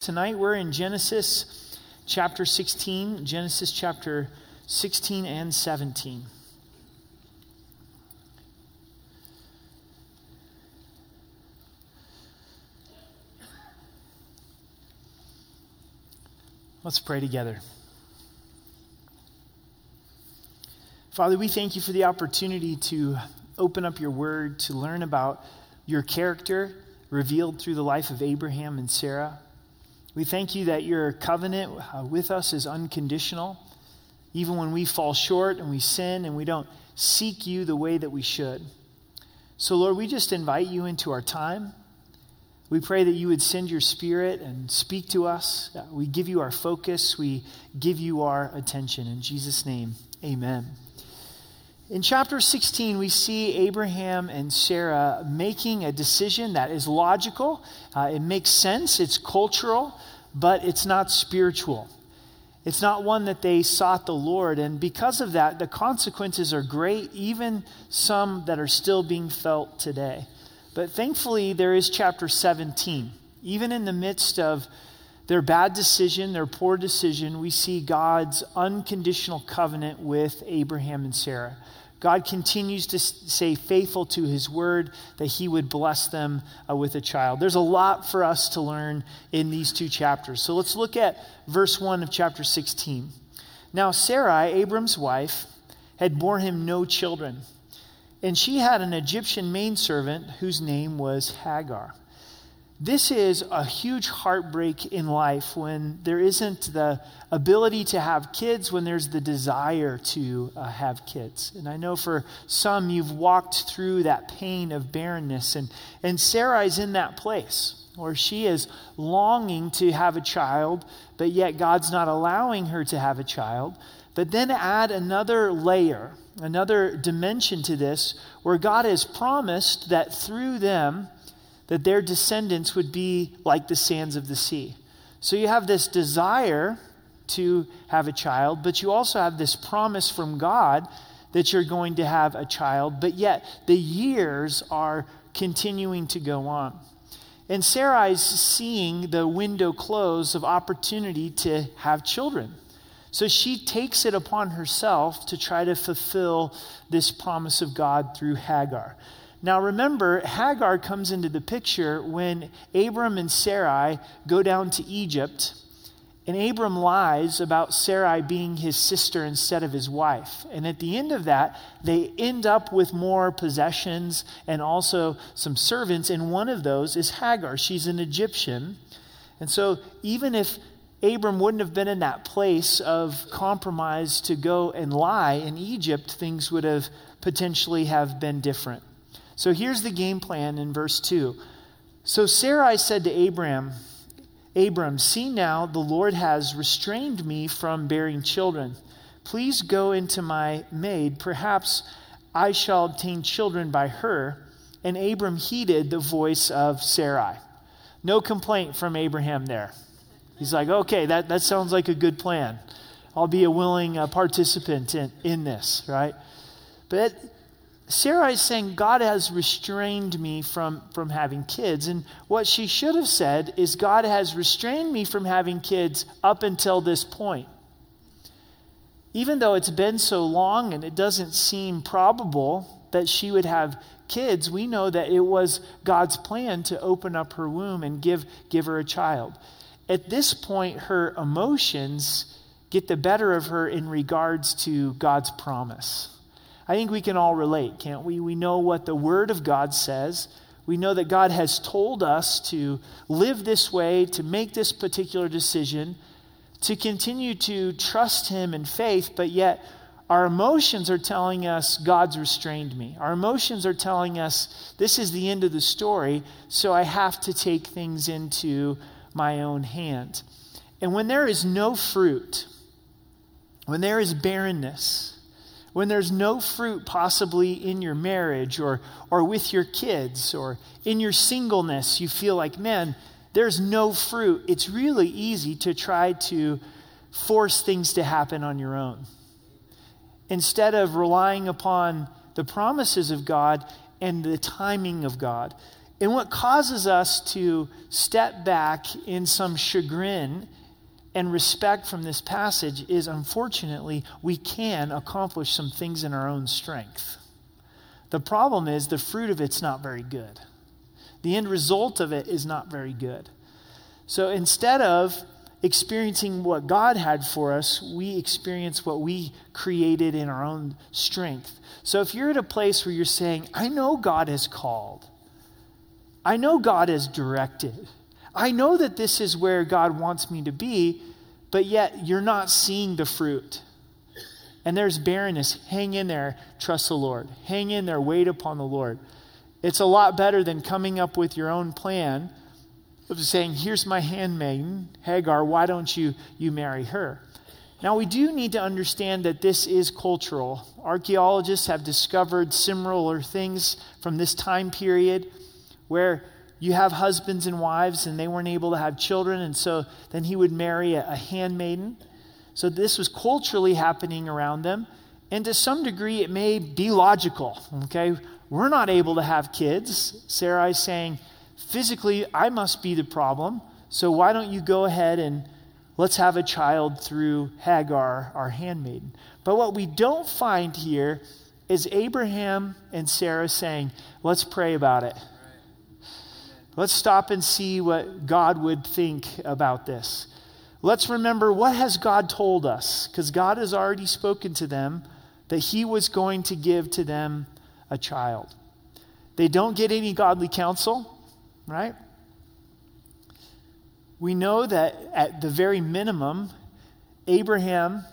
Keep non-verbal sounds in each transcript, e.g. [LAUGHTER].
Tonight we're in Genesis chapter 16, Genesis chapter 16 and 17. Let's pray together. Father, we thank you for the opportunity to open up your word, to learn about your character revealed through the life of Abraham and Sarah. We thank you that your covenant uh, with us is unconditional, even when we fall short and we sin and we don't seek you the way that we should. So, Lord, we just invite you into our time. We pray that you would send your spirit and speak to us. Uh, we give you our focus, we give you our attention. In Jesus' name, amen. In chapter 16, we see Abraham and Sarah making a decision that is logical. Uh, it makes sense. It's cultural, but it's not spiritual. It's not one that they sought the Lord. And because of that, the consequences are great, even some that are still being felt today. But thankfully, there is chapter 17. Even in the midst of their bad decision, their poor decision, we see God's unconditional covenant with Abraham and Sarah. God continues to say faithful to his word that he would bless them uh, with a child. There's a lot for us to learn in these two chapters. So let's look at verse 1 of chapter 16. Now, Sarai, Abram's wife, had borne him no children, and she had an Egyptian maidservant whose name was Hagar. This is a huge heartbreak in life when there isn't the ability to have kids, when there's the desire to uh, have kids. And I know for some, you've walked through that pain of barrenness, and, and Sarai's in that place where she is longing to have a child, but yet God's not allowing her to have a child. But then add another layer, another dimension to this, where God has promised that through them, that their descendants would be like the sands of the sea. So you have this desire to have a child, but you also have this promise from God that you're going to have a child, but yet the years are continuing to go on. And Sarai's seeing the window close of opportunity to have children. So she takes it upon herself to try to fulfill this promise of God through Hagar. Now remember, Hagar comes into the picture when Abram and Sarai go down to Egypt, and Abram lies about Sarai being his sister instead of his wife. And at the end of that, they end up with more possessions and also some servants, and one of those is Hagar. She's an Egyptian. And so even if Abram wouldn't have been in that place of compromise to go and lie in Egypt, things would have potentially have been different. So here's the game plan in verse 2. So Sarai said to Abram, Abram, see now, the Lord has restrained me from bearing children. Please go into my maid. Perhaps I shall obtain children by her. And Abram heeded the voice of Sarai. No complaint from Abraham there. He's like, okay, that, that sounds like a good plan. I'll be a willing uh, participant in, in this, right? But Sarah is saying, God has restrained me from, from having kids. And what she should have said is, God has restrained me from having kids up until this point. Even though it's been so long and it doesn't seem probable that she would have kids, we know that it was God's plan to open up her womb and give, give her a child. At this point, her emotions get the better of her in regards to God's promise. I think we can all relate, can't we? We know what the Word of God says. We know that God has told us to live this way, to make this particular decision, to continue to trust Him in faith, but yet our emotions are telling us God's restrained me. Our emotions are telling us this is the end of the story, so I have to take things into my own hand. And when there is no fruit, when there is barrenness, when there's no fruit possibly in your marriage or, or with your kids or in your singleness, you feel like, man, there's no fruit, it's really easy to try to force things to happen on your own. Instead of relying upon the promises of God and the timing of God. And what causes us to step back in some chagrin and respect from this passage is unfortunately, we can accomplish some things in our own strength. The problem is the fruit of it's not very good. The end result of it is not very good. So instead of experiencing what God had for us, we experience what we created in our own strength. So if you're at a place where you're saying, I know God has called, I know God has directed, I know that this is where God wants me to be, but yet you're not seeing the fruit. And there's barrenness. Hang in there, trust the Lord. Hang in there, wait upon the Lord. It's a lot better than coming up with your own plan of saying, Here's my handmaiden, Hagar, why don't you, you marry her? Now, we do need to understand that this is cultural. Archaeologists have discovered similar things from this time period where you have husbands and wives, and they weren't able to have children, and so then he would marry a, a handmaiden. So this was culturally happening around them. And to some degree, it may be logical. Okay? We're not able to have kids. Sarai is saying, physically, I must be the problem. So why don't you go ahead and let's have a child through Hagar, our handmaiden? But what we don't find here is Abraham and Sarah saying, let's pray about it. Let's stop and see what God would think about this. Let's remember what has God told us because God has already spoken to them that he was going to give to them a child. They don't get any godly counsel, right? We know that at the very minimum, Abraham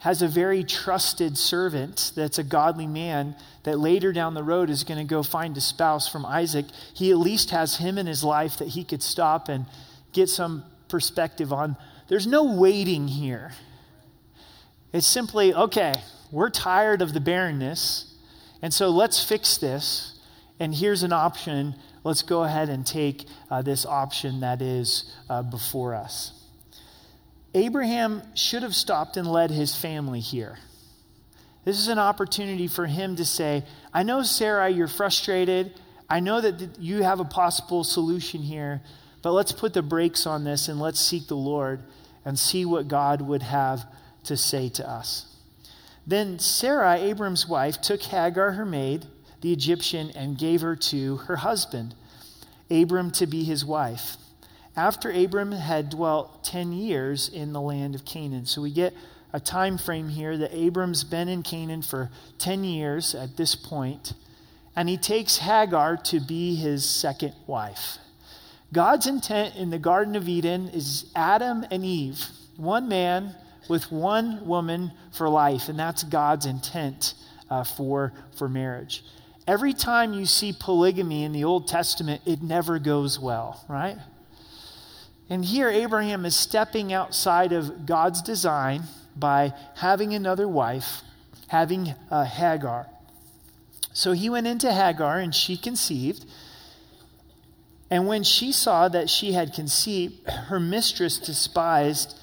has a very trusted servant that's a godly man that later down the road is going to go find a spouse from Isaac. He at least has him in his life that he could stop and get some perspective on. There's no waiting here. It's simply, okay, we're tired of the barrenness, and so let's fix this. And here's an option. Let's go ahead and take uh, this option that is uh, before us. Abraham should have stopped and led his family here. This is an opportunity for him to say, I know, Sarah, you're frustrated. I know that you have a possible solution here, but let's put the brakes on this and let's seek the Lord and see what God would have to say to us. Then Sarah, Abram's wife, took Hagar, her maid, the Egyptian, and gave her to her husband, Abram, to be his wife after Abram had dwelt 10 years in the land of Canaan. So we get a time frame here that Abram's been in Canaan for 10 years at this point, and he takes Hagar to be his second wife. God's intent in the Garden of Eden is Adam and Eve, one man with one woman for life, and that's God's intent uh, for, for marriage. Every time you see polygamy in the Old Testament, it never goes well, right? And here, Abraham is stepping outside of God's design by having another wife, having uh, Hagar. So he went into Hagar, and she conceived. And when she saw that she had conceived, her mistress despised,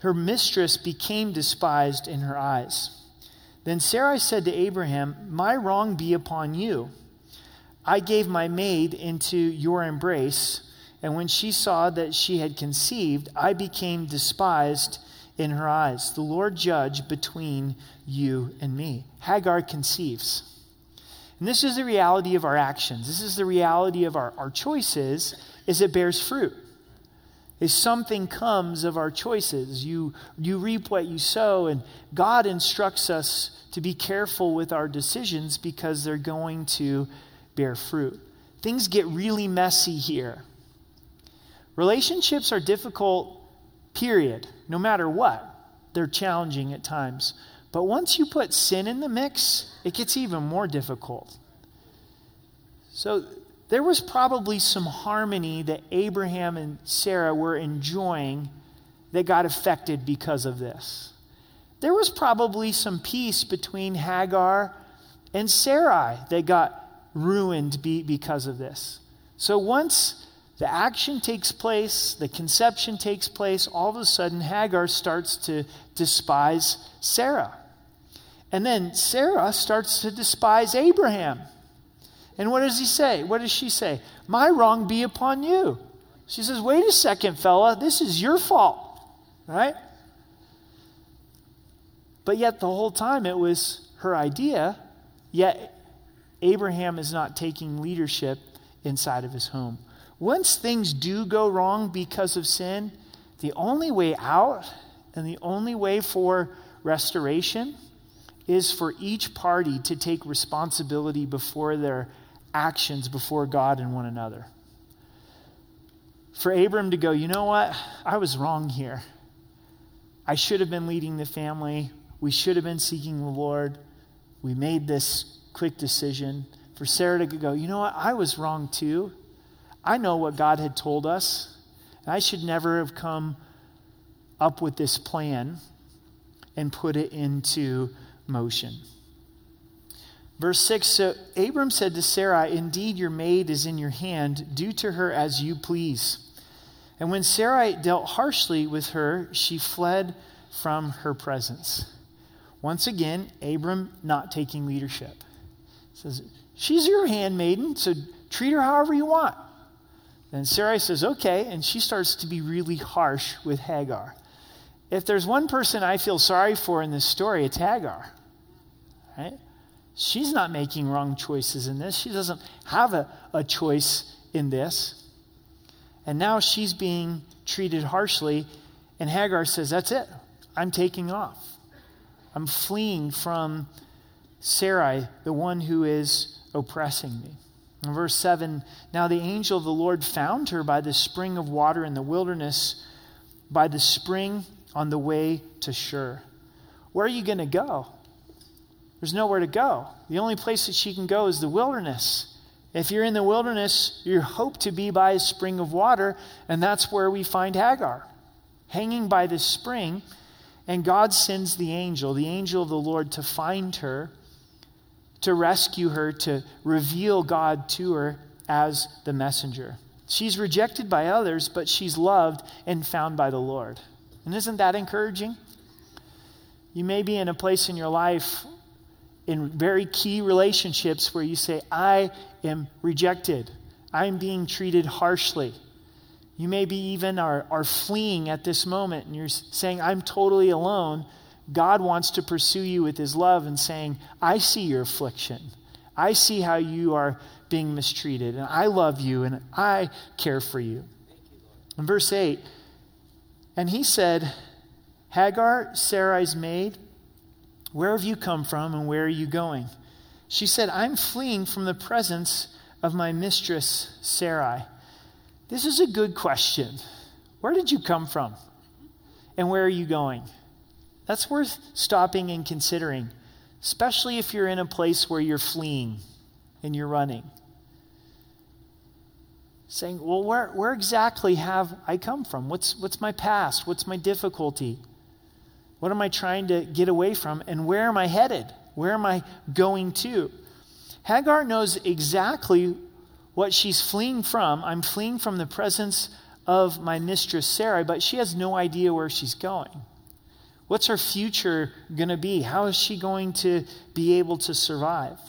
her mistress became despised in her eyes. Then Sarai said to Abraham, My wrong be upon you. I gave my maid into your embrace and when she saw that she had conceived, I became despised in her eyes. The Lord judge between you and me. Hagar conceives. And this is the reality of our actions. This is the reality of our, our choices, is it bears fruit. Is something comes of our choices. You, you reap what you sow, and God instructs us to be careful with our decisions because they're going to bear fruit. Things get really messy here. Relationships are difficult, period, no matter what. They're challenging at times. But once you put sin in the mix, it gets even more difficult. So there was probably some harmony that Abraham and Sarah were enjoying that got affected because of this. There was probably some peace between Hagar and Sarai that got ruined because of this. So once the action takes place, the conception takes place, all of a sudden Hagar starts to despise Sarah. And then Sarah starts to despise Abraham. And what does he say? What does she say? My wrong be upon you. She says, Wait a second, fella, this is your fault, right? But yet, the whole time it was her idea, yet Abraham is not taking leadership inside of his home. Once things do go wrong because of sin, the only way out and the only way for restoration is for each party to take responsibility before their actions before God and one another. For Abram to go, you know what? I was wrong here. I should have been leading the family. We should have been seeking the Lord. We made this quick decision. For Sarah to go, you know what? I was wrong too. I know what God had told us. I should never have come up with this plan and put it into motion. Verse 6 So Abram said to Sarai, Indeed, your maid is in your hand. Do to her as you please. And when Sarai dealt harshly with her, she fled from her presence. Once again, Abram not taking leadership. Says, She's your handmaiden, so treat her however you want. And Sarai says, Okay, and she starts to be really harsh with Hagar. If there's one person I feel sorry for in this story, it's Hagar. Right? She's not making wrong choices in this. She doesn't have a, a choice in this. And now she's being treated harshly. And Hagar says, That's it. I'm taking off. I'm fleeing from Sarai, the one who is oppressing me. In verse 7 Now the angel of the Lord found her by the spring of water in the wilderness, by the spring on the way to Shur. Where are you going to go? There's nowhere to go. The only place that she can go is the wilderness. If you're in the wilderness, you're hope to be by a spring of water, and that's where we find Hagar, hanging by this spring. And God sends the angel, the angel of the Lord, to find her, to rescue her, to reveal God to her as the messenger. She's rejected by others, but she's loved and found by the Lord. And isn't that encouraging? You may be in a place in your life in very key relationships where you say, I am rejected. I'm being treated harshly. You maybe even are, are fleeing at this moment and you're saying, I'm totally alone. God wants to pursue you with his love and saying, I see your affliction. I see how you are being mistreated, and I love you and I care for you. In verse 8, and he said, Hagar, Sarai's maid, where have you come from and where are you going? She said, I'm fleeing from the presence of my mistress, Sarai. This is a good question. Where did you come from? And where are you going? That's worth stopping and considering, especially if you're in a place where you're fleeing and you're running. Saying, well, where, where exactly have I come from? What's, what's my past? What's my difficulty? What am I trying to get away from? And where am I headed? Where am I going to? Hagar knows exactly what she's fleeing from. I'm fleeing from the presence of my mistress Sarah, but she has no idea where she's going. What's her future going to be? How is she going to be able to survive?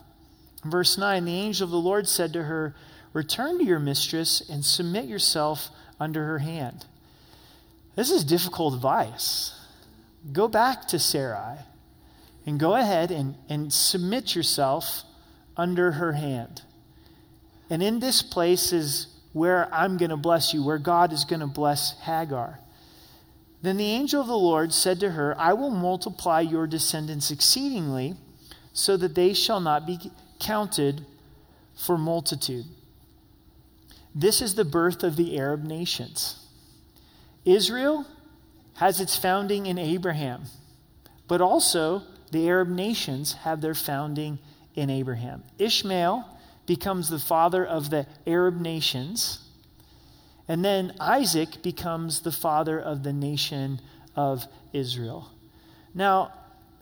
Verse 9 The angel of the Lord said to her, Return to your mistress and submit yourself under her hand. This is difficult advice go back to Sarai and go ahead and, and submit yourself under her hand. And in this place is where I'm going to bless you, where God is going to bless Hagar. Then the angel of the Lord said to her, I will multiply your descendants exceedingly, so that they shall not be counted for multitude. This is the birth of the Arab nations. Israel has its founding in Abraham, but also the Arab nations have their founding in Abraham. Ishmael becomes the father of the Arab nations, and then Isaac becomes the father of the nation of Israel. Now,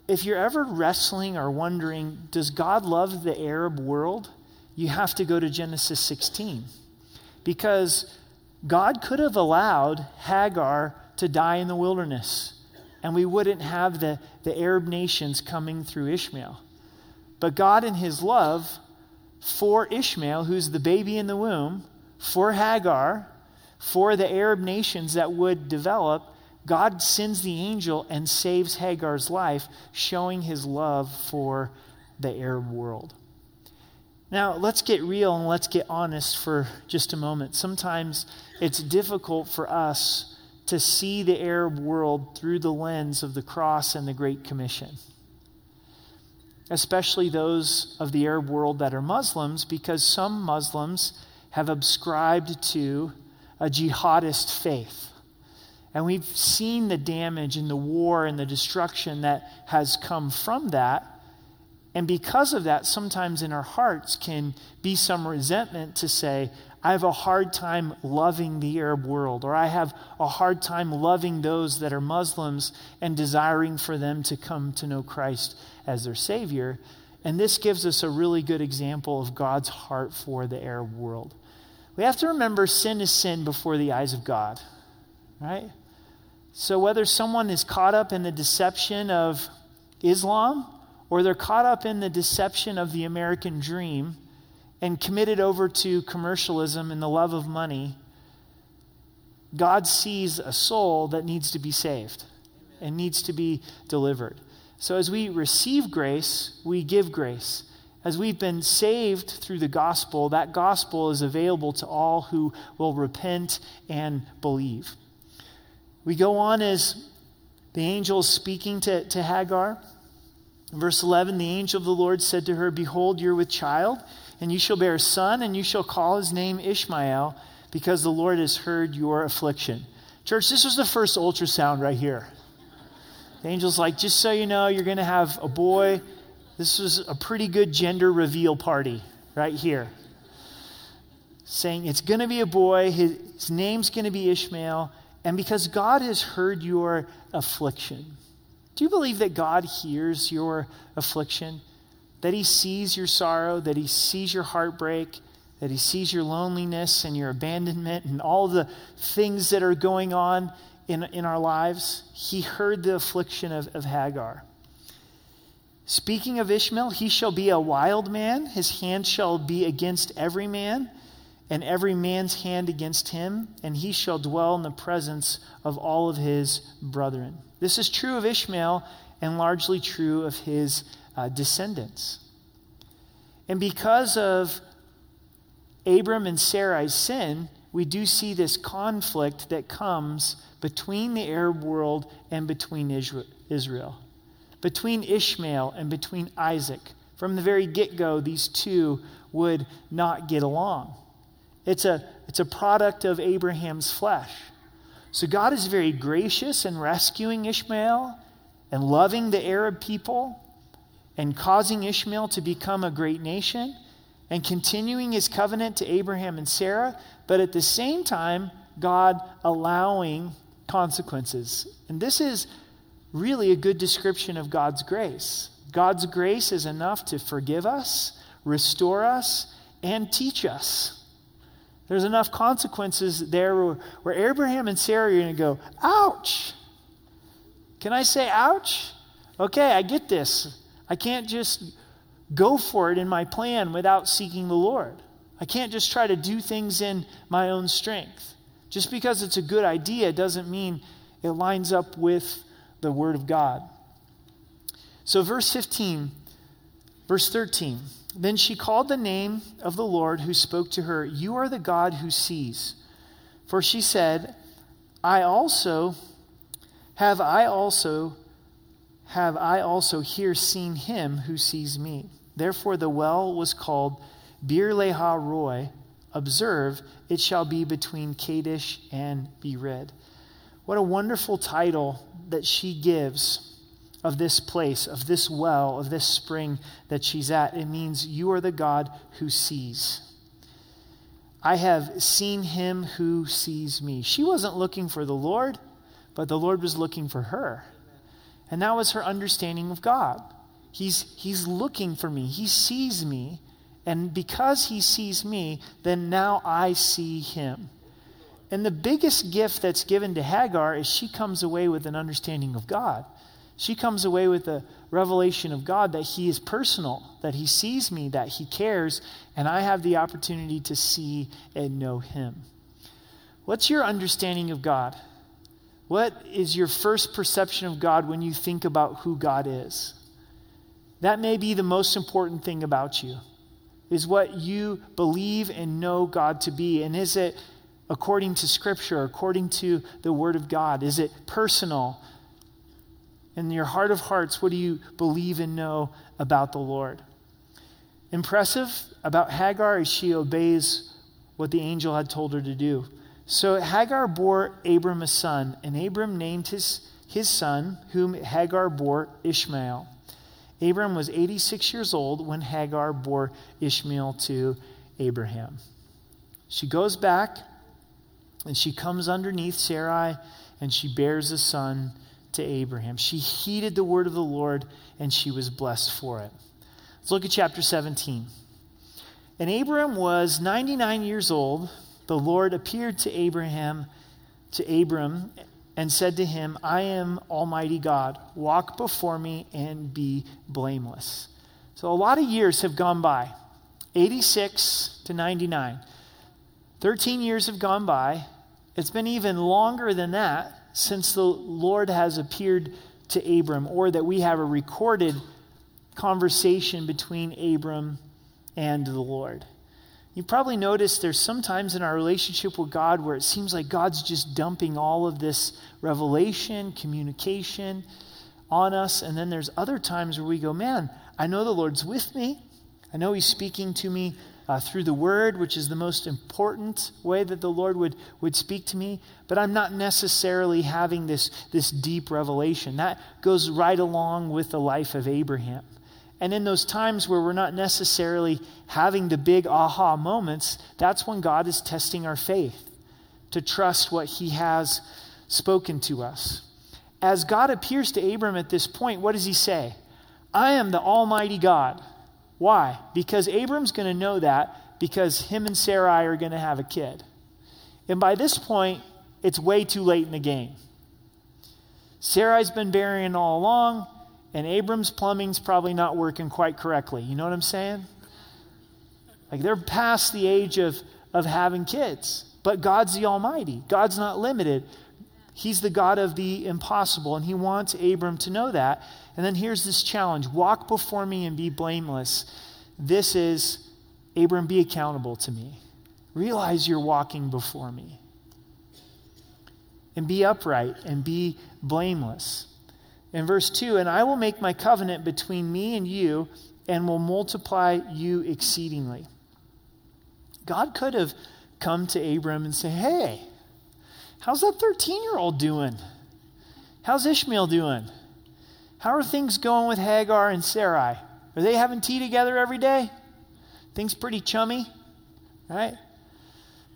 if you're ever wrestling or wondering, does God love the Arab world? You have to go to Genesis 16. Because God could have allowed Hagar to die in the wilderness. And we wouldn't have the, the Arab nations coming through Ishmael. But God, in His love, for Ishmael, who's the baby in the womb, for Hagar, for the Arab nations that would develop, God sends the angel and saves Hagar's life, showing his love for the Arab world. Now, let's get real and let's get honest for just a moment. Sometimes it's difficult for us to see the Arab world through the lens of the cross and the Great Commission, especially those of the Arab world that are Muslims, because some Muslims have subscribed to a jihadist faith. And we've seen the damage and the war and the destruction that has come from that. And because of that, sometimes in our hearts can be some resentment to say, I have a hard time loving the Arab world, or I have a hard time loving those that are Muslims and desiring for them to come to know Christ as their Savior. And this gives us a really good example of God's heart for the Arab world. We have to remember sin is sin before the eyes of God, right? So whether someone is caught up in the deception of Islam, or they're caught up in the deception of the American dream and committed over to commercialism and the love of money, God sees a soul that needs to be saved and needs to be delivered. So as we receive grace, we give grace. As we've been saved through the gospel, that gospel is available to all who will repent and believe. We go on as the angel is speaking to, to Hagar. Verse 11 The angel of the Lord said to her, Behold, you're with child, and you shall bear a son, and you shall call his name Ishmael, because the Lord has heard your affliction. Church, this was the first ultrasound right here. The angel's like, Just so you know, you're going to have a boy. This was a pretty good gender reveal party right here. Saying it's going to be a boy, his, his name's going to be Ishmael, and because God has heard your affliction. Do you believe that God hears your affliction? That He sees your sorrow, that He sees your heartbreak, that He sees your loneliness and your abandonment and all the things that are going on in, in our lives? He heard the affliction of, of Hagar. Speaking of Ishmael, he shall be a wild man, his hand shall be against every man, and every man's hand against him, and he shall dwell in the presence of all of his brethren. This is true of Ishmael and largely true of his uh, descendants. And because of Abram and Sarai's sin, we do see this conflict that comes between the Arab world and between Israel, between Ishmael and between Isaac. From the very get go, these two would not get along. It's a, it's a product of Abraham's flesh. So God is very gracious in rescuing Ishmael and loving the Arab people and causing Ishmael to become a great nation and continuing his covenant to Abraham and Sarah, but at the same time, God allowing consequences. And this is really a good description of God's grace. God's grace is enough to forgive us, restore us, and teach us. There's enough consequences there where, where Abraham and Sarah are going to go, ouch. Can I say ouch? Okay, I get this. I can't just go for it in my plan without seeking the Lord. I can't just try to do things in my own strength. Just because it's a good idea doesn't mean it lines up with the Word of God. So, verse 15, verse 13. Then she called the name of the Lord who spoke to her, You are the God who sees. For she said, I also have I also have I also here seen him who sees me. Therefore the well was called Beer Lahai Roi. Observe, it shall be between Kadesh and Bered. What a wonderful title that she gives of this place, of this well, of this spring that she's at. It means you are the God who sees. I have seen him who sees me. She wasn't looking for the Lord, but the Lord was looking for her. And that was her understanding of God. He's, he's looking for me, he sees me. And because he sees me, then now I see him. And the biggest gift that's given to Hagar is she comes away with an understanding of God. She comes away with a revelation of God that He is personal, that He sees me, that He cares, and I have the opportunity to see and know Him. What's your understanding of God? What is your first perception of God when you think about who God is? That may be the most important thing about you, is what you believe and know God to be. And is it according to Scripture, according to the Word of God? Is it personal? In your heart of hearts, what do you believe and know about the Lord? Impressive about Hagar is she obeys what the angel had told her to do. So Hagar bore Abram a son, and Abram named his, his son, whom Hagar bore Ishmael. Abram was 86 years old when Hagar bore Ishmael to Abraham. She goes back and she comes underneath Sarai and she bears a son to Abraham. She heeded the word of the Lord and she was blessed for it. Let's look at chapter 17. And Abraham was 99 years old the Lord appeared to Abraham, to Abram, and said to him, I am Almighty God. Walk before me and be blameless. So a lot of years have gone by 86 to 99. 13 years have gone by. It's been even longer than that since the Lord has appeared to Abram, or that we have a recorded conversation between Abram and the Lord. You probably noticed there's sometimes in our relationship with God where it seems like God's just dumping all of this revelation, communication on us. And then there's other times where we go, man, I know the Lord's with me. I know He's speaking to me uh, through the Word, which is the most important way that the Lord would, would speak to me. But I'm not necessarily having this, this deep revelation. That goes right along with the life of Abraham. And in those times where we're not necessarily having the big aha moments, that's when God is testing our faith to trust what He has spoken to us. As God appears to Abram at this point, what does He say? I am the Almighty God. Why? Because Abram's going to know that because him and Sarai are going to have a kid. And by this point, it's way too late in the game. Sarai's been burying all along and Abram's plumbing's probably not working quite correctly. You know what I'm saying? Like they're past the age of, of having kids. But God's the Almighty, God's not limited. He's the God of the impossible, and He wants Abram to know that. And then here's this challenge walk before me and be blameless. This is, Abram, be accountable to me. Realize you're walking before me. And be upright and be blameless. In verse 2, and I will make my covenant between me and you and will multiply you exceedingly. God could have come to Abram and say, Hey, how's that 13 year old doing? How's Ishmael doing? How are things going with Hagar and Sarai? Are they having tea together every day? Things pretty chummy, right?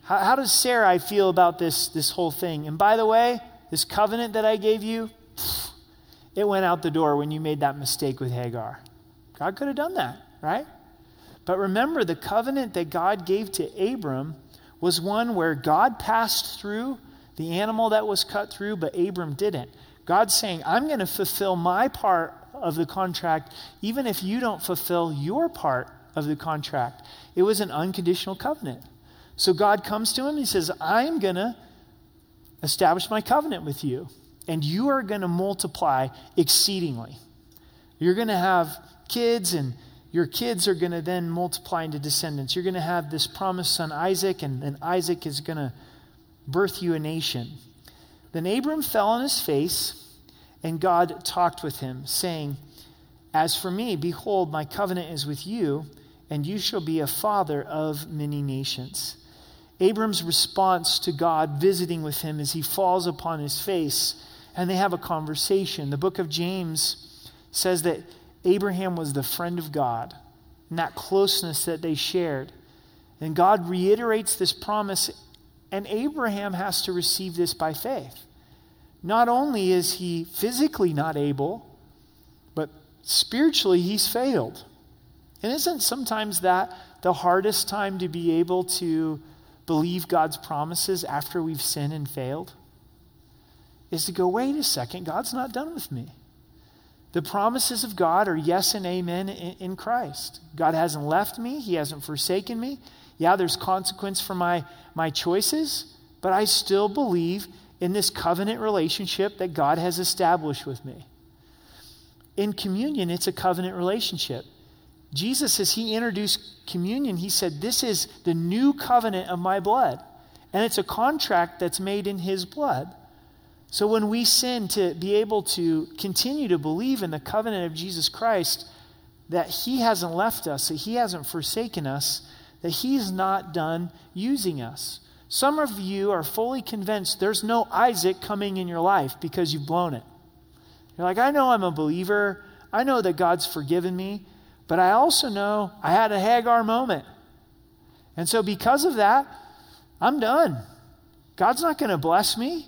How, how does Sarai feel about this, this whole thing? And by the way, this covenant that I gave you, it went out the door when you made that mistake with Hagar. God could have done that, right? But remember, the covenant that God gave to Abram was one where God passed through the animal that was cut through, but Abram didn't. God's saying, I'm going to fulfill my part of the contract, even if you don't fulfill your part of the contract. It was an unconditional covenant. So God comes to him, he says, I'm going to establish my covenant with you and you are going to multiply exceedingly. You're going to have kids, and your kids are going to then multiply into descendants. You're going to have this promised son, Isaac, and then Isaac is going to birth you a nation. Then Abram fell on his face, and God talked with him, saying, As for me, behold, my covenant is with you, and you shall be a father of many nations. Abram's response to God visiting with him as he falls upon his face and they have a conversation. The book of James says that Abraham was the friend of God and that closeness that they shared. And God reiterates this promise, and Abraham has to receive this by faith. Not only is he physically not able, but spiritually he's failed. And isn't sometimes that the hardest time to be able to believe God's promises after we've sinned and failed? is to go, wait a second, God's not done with me. The promises of God are yes and amen in, Christ. God hasn't left me, He hasn't forsaken me. Yeah, there's consequence for my, my choices, but I still believe in this covenant relationship that God has established with me. In communion, it's a covenant relationship. Jesus, as he introduced communion, he said, This is the new covenant of my blood. And it's a contract that's made in his blood. So when we sin, to be able to continue to believe in the covenant of Jesus Christ, that he hasn't left us, that he hasn't forsaken us, that he's not done using us. Some of you are fully convinced there's no Isaac coming in your life because you've blown it. You're like, I know I'm a believer. I know that God's forgiven me, but I also know I had a Hagar moment. And so, because of that, I'm done. God's not going to bless me.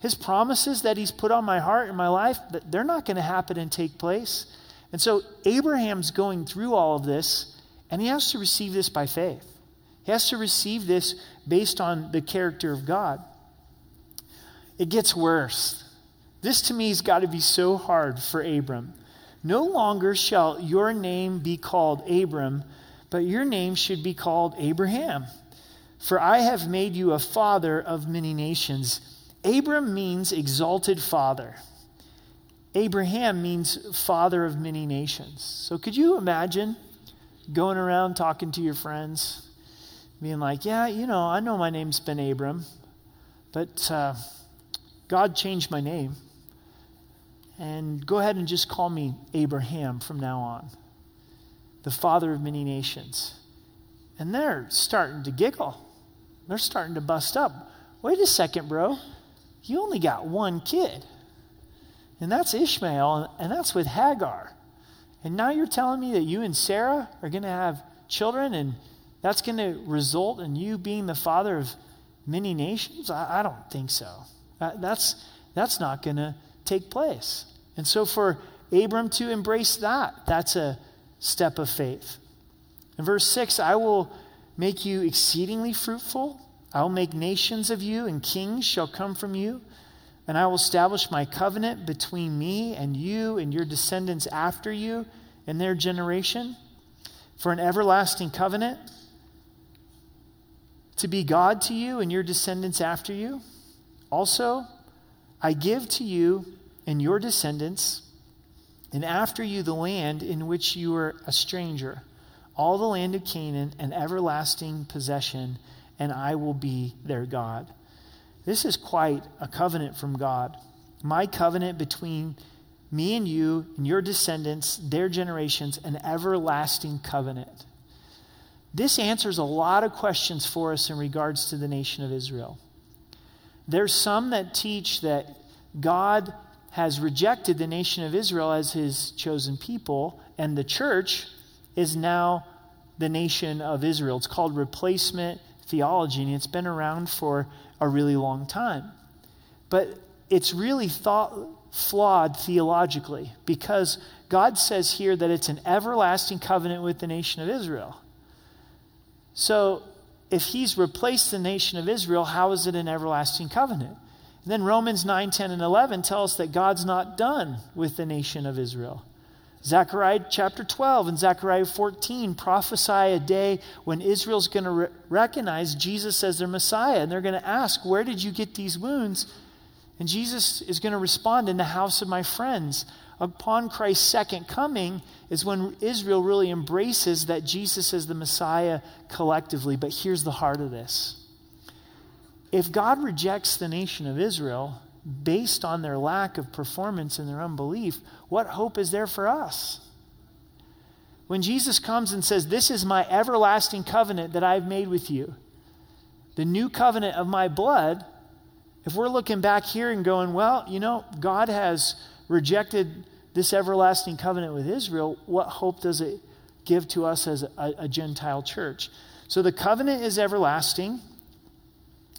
His promises that He's put on my heart and my life, they're not going to happen and take place. And so, Abraham's going through all of this, and he has to receive this by faith. He has to receive this based on the character of God. It gets worse. This to me has got to be so hard for Abram. No longer shall your name be called Abram, but your name should be called Abraham for I have made you a father of many nations. Abram means exalted father. Abraham means father of many nations. So could you imagine going around talking to your friends, being like, yeah, you know, I know my name's been Abram, but uh, God changed my name. And go ahead and just call me Abraham from now on, the father of many nations. And they're starting to giggle. They're starting to bust up. Wait a second, bro. You only got one kid. And that's Ishmael, and that's with Hagar. And now you're telling me that you and Sarah are going to have children, and that's going to result in you being the father of many nations? I, I don't think so. That, that's, that's not going to take place. And so for Abram to embrace that, that's a step of faith. In verse 6, I will make you exceedingly fruitful. I will make nations of you, and kings shall come from you. And I will establish my covenant between me and you and your descendants after you and their generation for an everlasting covenant to be God to you and your descendants after you. Also, I give to you and your descendants and after you the land in which you are a stranger all the land of Canaan an everlasting possession, and I will be their God. This is quite a covenant from God. My covenant between me and you and your descendants, their generations, an everlasting covenant. This answers a lot of questions for us in regards to the nation of Israel. There's some that teach that God has rejected the nation of Israel as his chosen people, and the church is now the nation of Israel. It's called replacement theology, and it's been around for a really long time. But it's really thought, flawed theologically because God says here that it's an everlasting covenant with the nation of Israel. So if he's replaced the nation of Israel, how is it an everlasting covenant? And then Romans 9, 10, and 11 tell us that God's not done with the nation of Israel. Zechariah chapter 12 and Zechariah 14 prophesy a day when Israel's going to re- recognize Jesus as their Messiah. And they're going to ask, Where did you get these wounds? And Jesus is going to respond, In the house of my friends. Upon Christ's second coming is when Israel really embraces that Jesus is the Messiah collectively. But here's the heart of this if God rejects the nation of Israel, based on their lack of performance and their unbelief, what hope is there for us? When Jesus comes and says, This is my everlasting covenant that I've made with you, the new covenant of my blood, if we're looking back here and going, Well, you know, God has rejected this everlasting covenant with Israel, what hope does it give to us as a, a Gentile church? So the covenant is everlasting.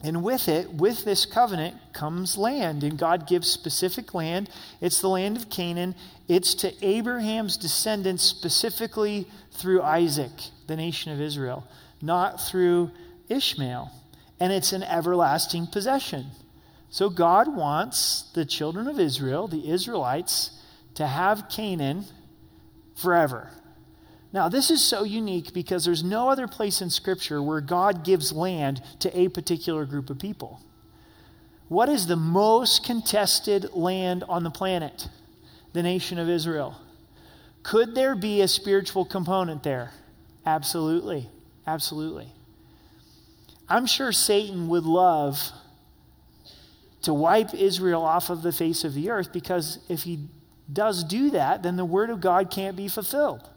And with it, with this covenant, comes land. And God gives specific land. It's the land of Canaan. It's to Abraham's descendants, specifically through Isaac, the nation of Israel, not through Ishmael. And it's an everlasting possession. So God wants the children of Israel, the Israelites, to have Canaan forever. Now, this is so unique because there's no other place in Scripture where God gives land to a particular group of people. What is the most contested land on the planet? The nation of Israel. Could there be a spiritual component there? Absolutely. Absolutely. I'm sure Satan would love to wipe Israel off of the face of the earth because if he does do that, then the word of God can't be fulfilled.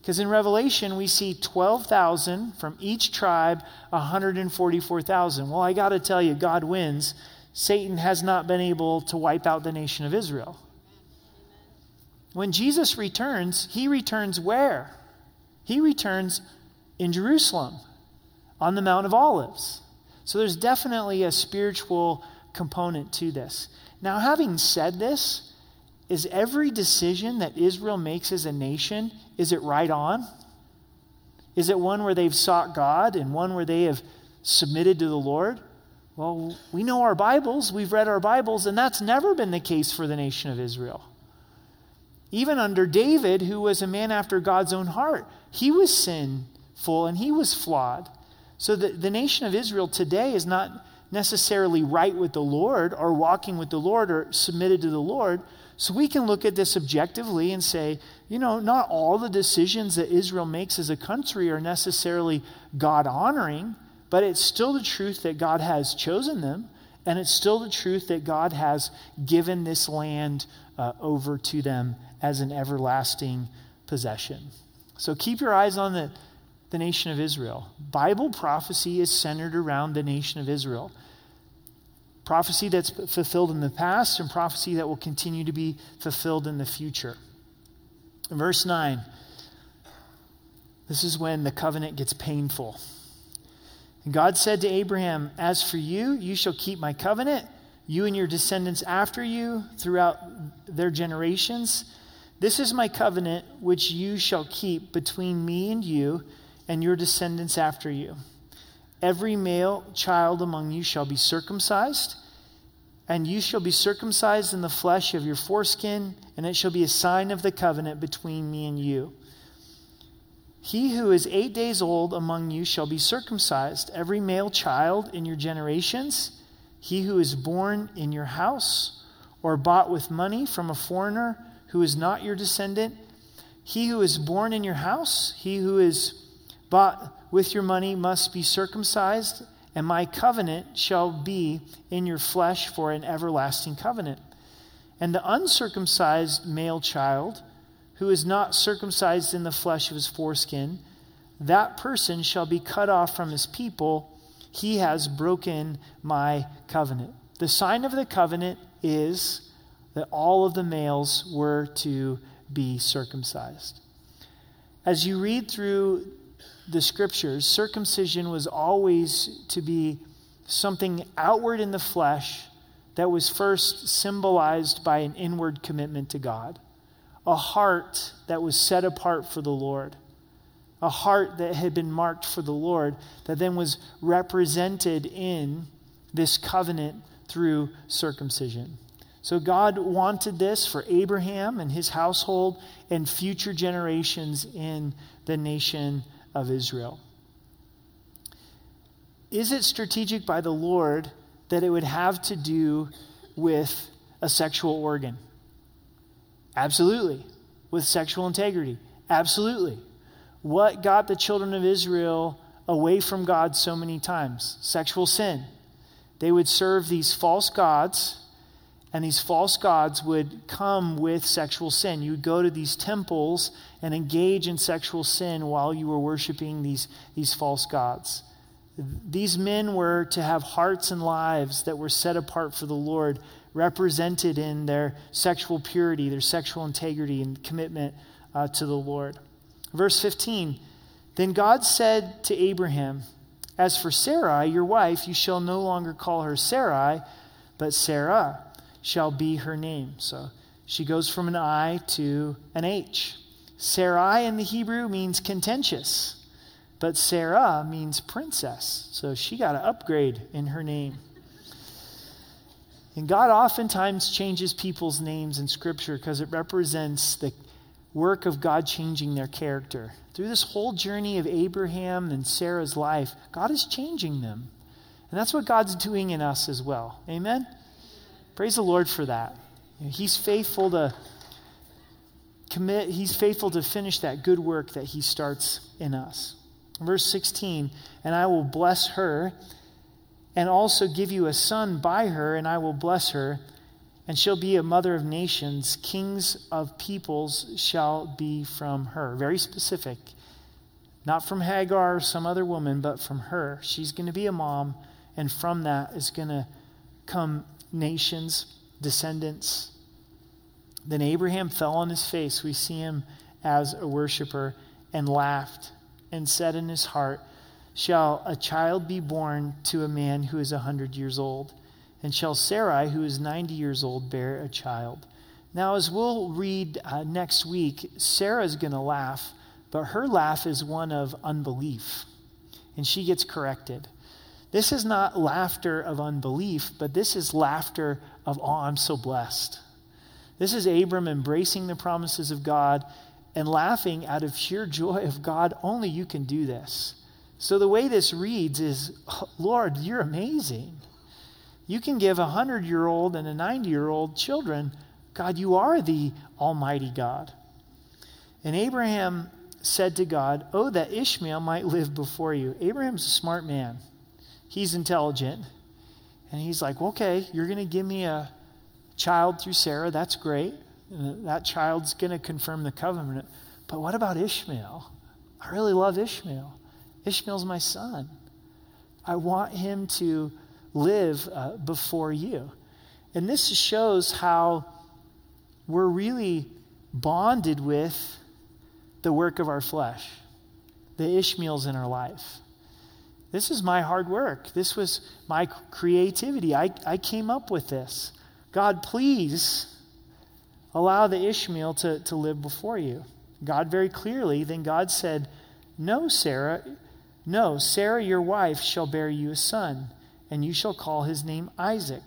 Because in Revelation, we see 12,000 from each tribe, 144,000. Well, I got to tell you, God wins. Satan has not been able to wipe out the nation of Israel. When Jesus returns, he returns where? He returns in Jerusalem on the Mount of Olives. So there's definitely a spiritual component to this. Now, having said this, is every decision that Israel makes as a nation, is it right on? Is it one where they've sought God and one where they have submitted to the Lord? Well, we know our Bibles, we've read our Bibles, and that's never been the case for the nation of Israel. Even under David, who was a man after God's own heart, he was sinful and he was flawed. So the, the nation of Israel today is not necessarily right with the Lord or walking with the Lord or submitted to the Lord. So we can look at this objectively and say, you know, not all the decisions that Israel makes as a country are necessarily God honoring, but it's still the truth that God has chosen them, and it's still the truth that God has given this land uh, over to them as an everlasting possession. So keep your eyes on the the nation of Israel. Bible prophecy is centered around the nation of Israel. Prophecy that's fulfilled in the past and prophecy that will continue to be fulfilled in the future. In verse 9, this is when the covenant gets painful. And God said to Abraham, As for you, you shall keep my covenant, you and your descendants after you throughout their generations. This is my covenant which you shall keep between me and you and your descendants after you. Every male child among you shall be circumcised, and you shall be circumcised in the flesh of your foreskin, and it shall be a sign of the covenant between me and you. He who is eight days old among you shall be circumcised, every male child in your generations, he who is born in your house, or bought with money from a foreigner who is not your descendant, he who is born in your house, he who is bought with your money must be circumcised, and my covenant shall be in your flesh for an everlasting covenant. And the uncircumcised male child, who is not circumcised in the flesh of his foreskin, that person shall be cut off from his people. He has broken my covenant. The sign of the covenant is that all of the males were to be circumcised. As you read through the scriptures, circumcision was always to be something outward in the flesh that was first symbolized by an inward commitment to God, a heart that was set apart for the Lord, a heart that had been marked for the Lord that then was represented in this covenant through circumcision. So God wanted this for Abraham and his household and future generations in the nation of Israel. Is it strategic by the Lord that it would have to do with a sexual organ? Absolutely. With sexual integrity? Absolutely. What got the children of Israel away from God so many times? Sexual sin. They would serve these false gods and these false gods would come with sexual sin. You would go to these temples and engage in sexual sin while you were worshiping these, these false gods. These men were to have hearts and lives that were set apart for the Lord, represented in their sexual purity, their sexual integrity, and commitment uh, to the Lord. Verse 15 Then God said to Abraham, As for Sarai, your wife, you shall no longer call her Sarai, but Sarah shall be her name. So she goes from an I to an H. Sarai in the Hebrew means contentious, but Sarah means princess. So she got an upgrade in her name. And God oftentimes changes people's names in Scripture because it represents the work of God changing their character. Through this whole journey of Abraham and Sarah's life, God is changing them. And that's what God's doing in us as well. Amen? Praise the Lord for that. He's faithful to commit, He's faithful to finish that good work that He starts in us. Verse 16, and I will bless her and also give you a son by her, and I will bless her, and she'll be a mother of nations. Kings of peoples shall be from her. Very specific. Not from Hagar or some other woman, but from her. She's going to be a mom, and from that is going to come nations, descendants. Then Abraham fell on his face. We see him as a worshiper and laughed and said in his heart, Shall a child be born to a man who is a hundred years old? And shall Sarai, who is 90 years old, bear a child? Now, as we'll read uh, next week, Sarah's going to laugh, but her laugh is one of unbelief, and she gets corrected. This is not laughter of unbelief, but this is laughter of, oh, I'm so blessed. This is Abram embracing the promises of God and laughing out of sheer joy of God. Only you can do this. So the way this reads is oh, Lord, you're amazing. You can give a 100 year old and a 90 year old children. God, you are the Almighty God. And Abraham said to God, Oh, that Ishmael might live before you. Abraham's a smart man, he's intelligent. And he's like, Okay, you're going to give me a child through Sarah. That's great. That child's going to confirm the covenant. But what about Ishmael? I really love Ishmael. Ishmael's my son. I want him to live uh, before you. And this shows how we're really bonded with the work of our flesh, the Ishmaels in our life. This is my hard work. This was my creativity. I, I came up with this. God, please allow the Ishmael to, to live before you. God very clearly, then God said, No, Sarah, no, Sarah, your wife, shall bear you a son, and you shall call his name Isaac.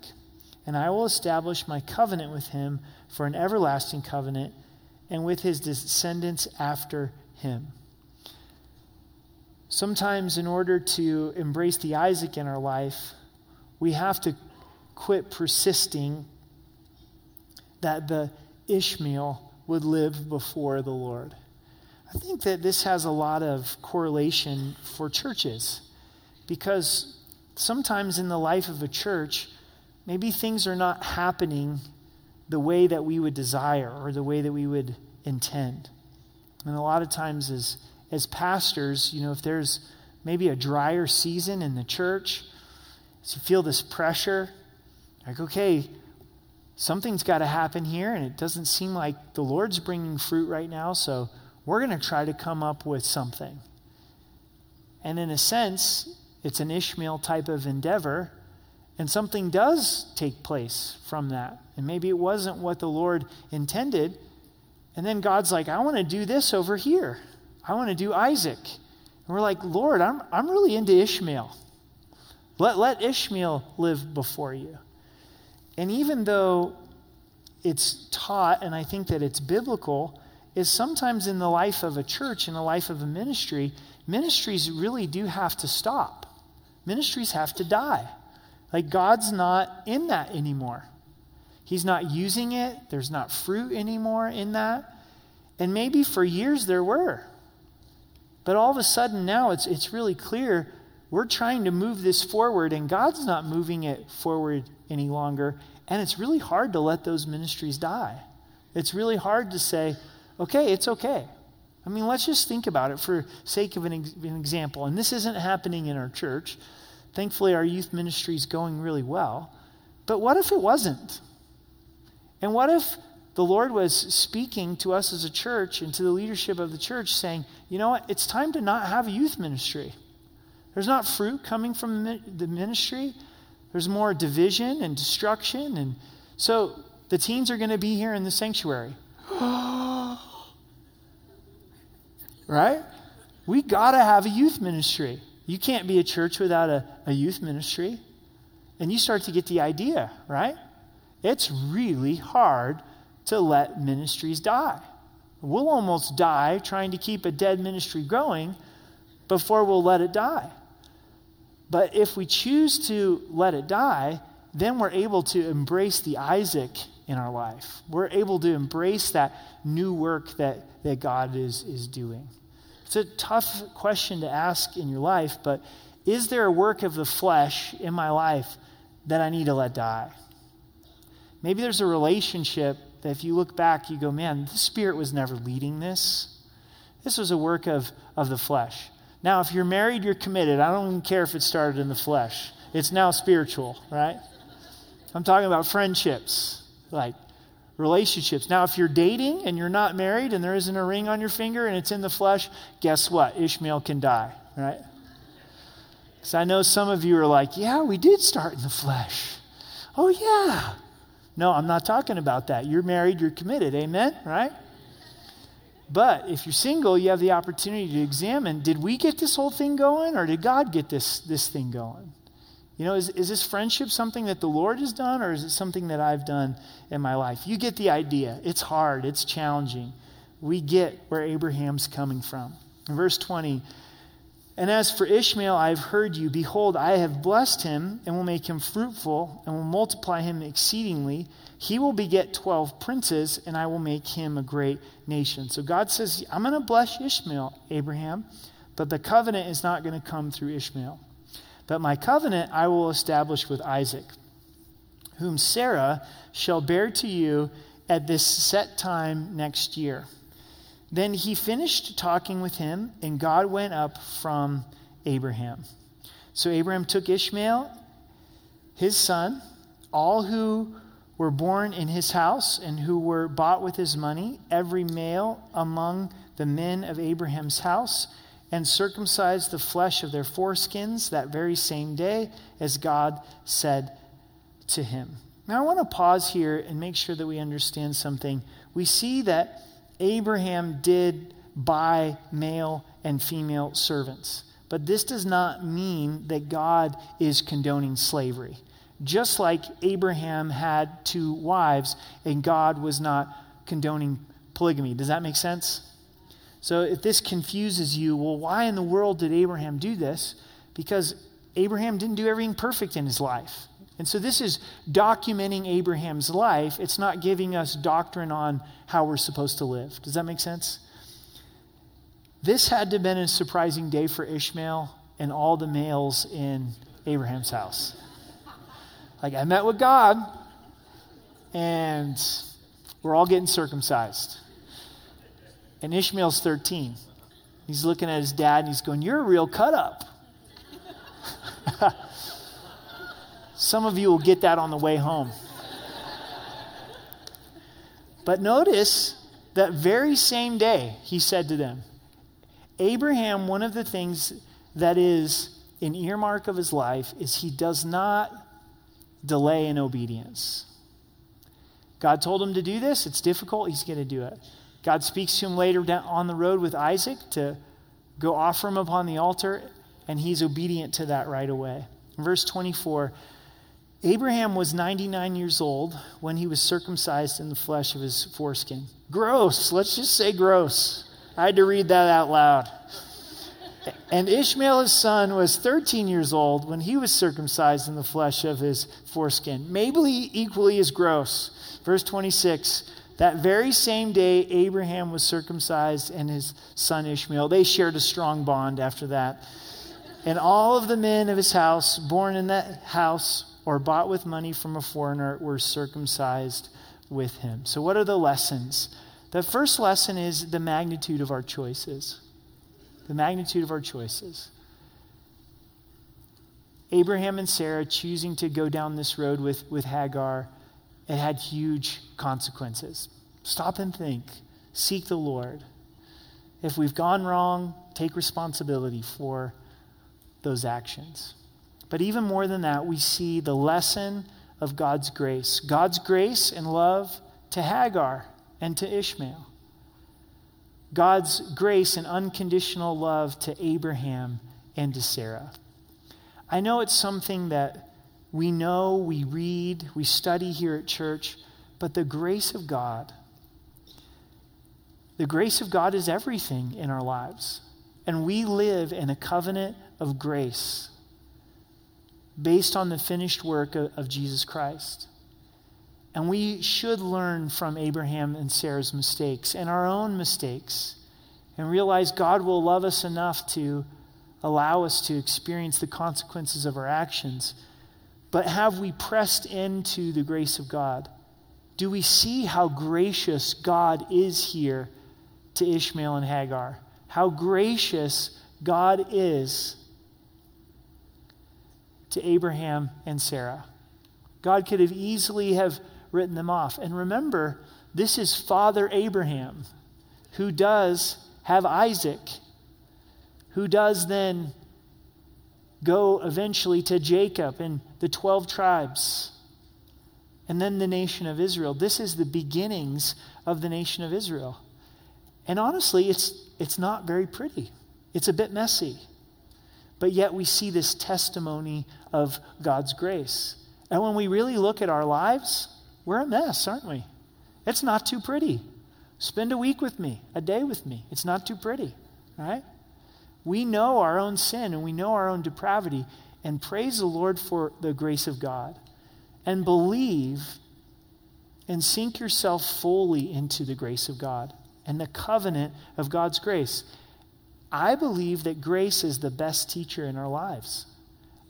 And I will establish my covenant with him for an everlasting covenant, and with his descendants after him. Sometimes, in order to embrace the Isaac in our life, we have to quit persisting that the Ishmael would live before the Lord. I think that this has a lot of correlation for churches because sometimes in the life of a church, maybe things are not happening the way that we would desire or the way that we would intend. And a lot of times, as, as pastors, you know, if there's maybe a drier season in the church, you feel this pressure, like, okay, something's got to happen here, and it doesn't seem like the Lord's bringing fruit right now, so we're going to try to come up with something. And in a sense, it's an Ishmael type of endeavor, and something does take place from that. And maybe it wasn't what the Lord intended. And then God's like, I want to do this over here. I want to do Isaac. And we're like, Lord, I'm, I'm really into Ishmael. Let, let Ishmael live before you. And even though it's taught, and I think that it's biblical, is sometimes in the life of a church, in the life of a ministry, ministries really do have to stop. Ministries have to die. Like God's not in that anymore. He's not using it. There's not fruit anymore in that. And maybe for years there were. But all of a sudden now it's, it's really clear we're trying to move this forward and God's not moving it forward any longer. And it's really hard to let those ministries die. It's really hard to say, okay, it's okay. I mean, let's just think about it for sake of an, ex- an example. And this isn't happening in our church. Thankfully, our youth ministry is going really well. But what if it wasn't? And what if the Lord was speaking to us as a church and to the leadership of the church saying, you know what, it's time to not have a youth ministry. There's not fruit coming from the ministry, there's more division and destruction. And so the teens are going to be here in the sanctuary. [GASPS] right? We got to have a youth ministry. You can't be a church without a, a youth ministry. And you start to get the idea, right? it's really hard to let ministries die. We'll almost die trying to keep a dead ministry going before we'll let it die. But if we choose to let it die, then we're able to embrace the Isaac in our life. We're able to embrace that new work that, that God is, is doing. It's a tough question to ask in your life, but is there a work of the flesh in my life that I need to let die? Maybe there's a relationship that if you look back, you go, man, the Spirit was never leading this. This was a work of, of the flesh. Now, if you're married, you're committed. I don't even care if it started in the flesh, it's now spiritual, right? I'm talking about friendships, like relationships. Now, if you're dating and you're not married and there isn't a ring on your finger and it's in the flesh, guess what? Ishmael can die, right? Because I know some of you are like, yeah, we did start in the flesh. Oh, yeah. No, I'm not talking about that. You're married, you're committed. Amen? Right? But if you're single, you have the opportunity to examine did we get this whole thing going or did God get this, this thing going? You know, is, is this friendship something that the Lord has done or is it something that I've done in my life? You get the idea. It's hard, it's challenging. We get where Abraham's coming from. In verse 20, and as for Ishmael, I have heard you. Behold, I have blessed him and will make him fruitful and will multiply him exceedingly. He will beget 12 princes, and I will make him a great nation. So God says, I'm going to bless Ishmael, Abraham, but the covenant is not going to come through Ishmael. But my covenant I will establish with Isaac, whom Sarah shall bear to you at this set time next year. Then he finished talking with him, and God went up from Abraham. So Abraham took Ishmael, his son, all who were born in his house and who were bought with his money, every male among the men of Abraham's house, and circumcised the flesh of their foreskins that very same day, as God said to him. Now, I want to pause here and make sure that we understand something. We see that Abraham did buy male and female servants. But this does not mean that God is condoning slavery. Just like Abraham had two wives and God was not condoning polygamy. Does that make sense? So if this confuses you, well, why in the world did Abraham do this? Because Abraham didn't do everything perfect in his life. And so this is documenting Abraham's life. It's not giving us doctrine on how we're supposed to live. Does that make sense? This had to have been a surprising day for Ishmael and all the males in Abraham's house. Like, I met with God, and we're all getting circumcised. And Ishmael's 13. He's looking at his dad and he's going, You're a real cut up. [LAUGHS] Some of you will get that on the way home. But notice that very same day, he said to them, Abraham, one of the things that is an earmark of his life is he does not delay in obedience. God told him to do this. It's difficult. He's going to do it. God speaks to him later down on the road with Isaac to go offer him upon the altar, and he's obedient to that right away. verse 24, Abraham was 99 years old when he was circumcised in the flesh of his foreskin. Gross. Let's just say gross. I had to read that out loud. And Ishmael, his son, was 13 years old when he was circumcised in the flesh of his foreskin. Maybe equally as gross. Verse 26 That very same day, Abraham was circumcised and his son Ishmael. They shared a strong bond after that. And all of the men of his house, born in that house, or bought with money from a foreigner were circumcised with him. So, what are the lessons? The first lesson is the magnitude of our choices. The magnitude of our choices. Abraham and Sarah choosing to go down this road with, with Hagar, it had huge consequences. Stop and think. Seek the Lord. If we've gone wrong, take responsibility for those actions. But even more than that, we see the lesson of God's grace God's grace and love to Hagar and to Ishmael. God's grace and unconditional love to Abraham and to Sarah. I know it's something that we know, we read, we study here at church, but the grace of God, the grace of God is everything in our lives. And we live in a covenant of grace based on the finished work of, of Jesus Christ. And we should learn from Abraham and Sarah's mistakes and our own mistakes and realize God will love us enough to allow us to experience the consequences of our actions. But have we pressed into the grace of God? Do we see how gracious God is here to Ishmael and Hagar? How gracious God is to Abraham and Sarah. God could have easily have written them off. And remember, this is Father Abraham who does have Isaac, who does then go eventually to Jacob and the 12 tribes, and then the nation of Israel. This is the beginnings of the nation of Israel. And honestly, it's, it's not very pretty, it's a bit messy. But yet we see this testimony of God's grace. And when we really look at our lives, we're a mess, aren't we? It's not too pretty. Spend a week with me, a day with me. It's not too pretty, right? We know our own sin and we know our own depravity, and praise the Lord for the grace of God. And believe and sink yourself fully into the grace of God and the covenant of God's grace. I believe that grace is the best teacher in our lives.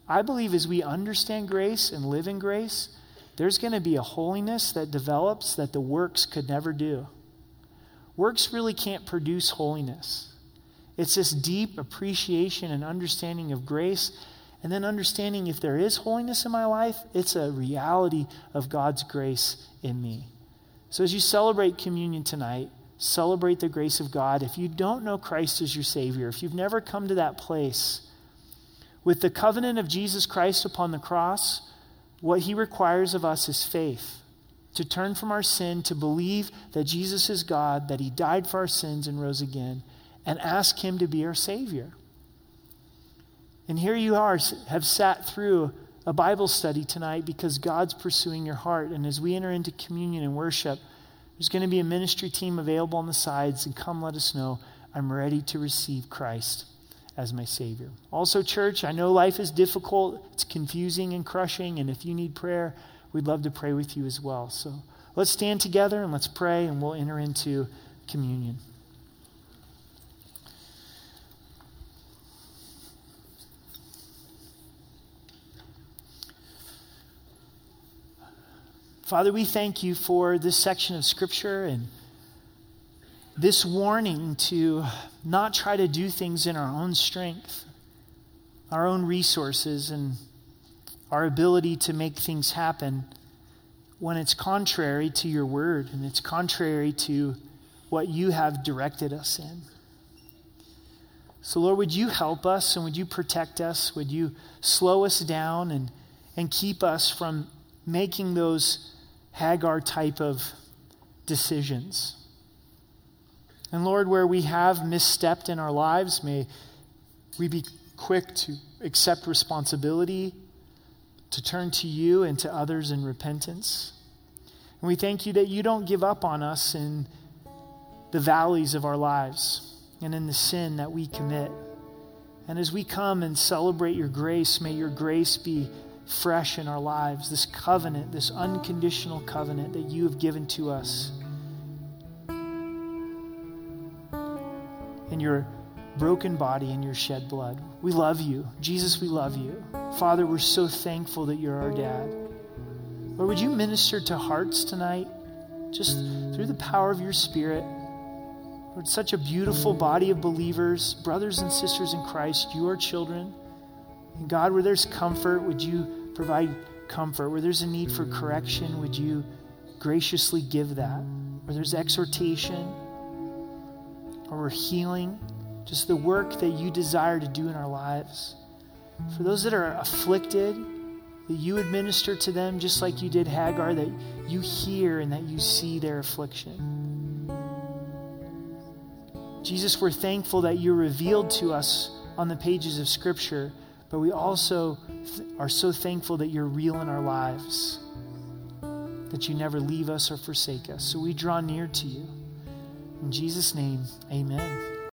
I believe as we understand grace and live in grace, there's going to be a holiness that develops that the works could never do. Works really can't produce holiness. It's this deep appreciation and understanding of grace, and then understanding if there is holiness in my life, it's a reality of God's grace in me. So as you celebrate communion tonight, celebrate the grace of God. If you don't know Christ as your Savior, if you've never come to that place, with the covenant of Jesus Christ upon the cross, what he requires of us is faith to turn from our sin, to believe that Jesus is God, that he died for our sins and rose again, and ask him to be our Savior. And here you are, have sat through a Bible study tonight because God's pursuing your heart. And as we enter into communion and worship, there's going to be a ministry team available on the sides, and come let us know I'm ready to receive Christ as my Savior. Also, church, I know life is difficult, it's confusing and crushing, and if you need prayer, we'd love to pray with you as well. So let's stand together and let's pray, and we'll enter into communion. Father, we thank you for this section of Scripture and this warning to not try to do things in our own strength, our own resources, and our ability to make things happen when it's contrary to your word and it's contrary to what you have directed us in. So, Lord, would you help us and would you protect us? Would you slow us down and, and keep us from making those Hagar type of decisions. And Lord, where we have misstepped in our lives, may we be quick to accept responsibility, to turn to you and to others in repentance. And we thank you that you don't give up on us in the valleys of our lives and in the sin that we commit. And as we come and celebrate your grace, may your grace be fresh in our lives, this covenant, this unconditional covenant that you have given to us. In your broken body and your shed blood. We love you. Jesus, we love you. Father, we're so thankful that you're our dad. Lord, would you minister to hearts tonight just through the power of your spirit? Lord, such a beautiful body of believers, brothers and sisters in Christ, you are children. And God, where there's comfort, would you provide comfort? Where there's a need for correction, would you graciously give that? Where there's exhortation or healing, just the work that you desire to do in our lives. For those that are afflicted, that you administer to them just like you did Hagar, that you hear and that you see their affliction. Jesus, we're thankful that you revealed to us on the pages of Scripture but we also th- are so thankful that you're real in our lives, that you never leave us or forsake us. So we draw near to you. In Jesus' name, amen.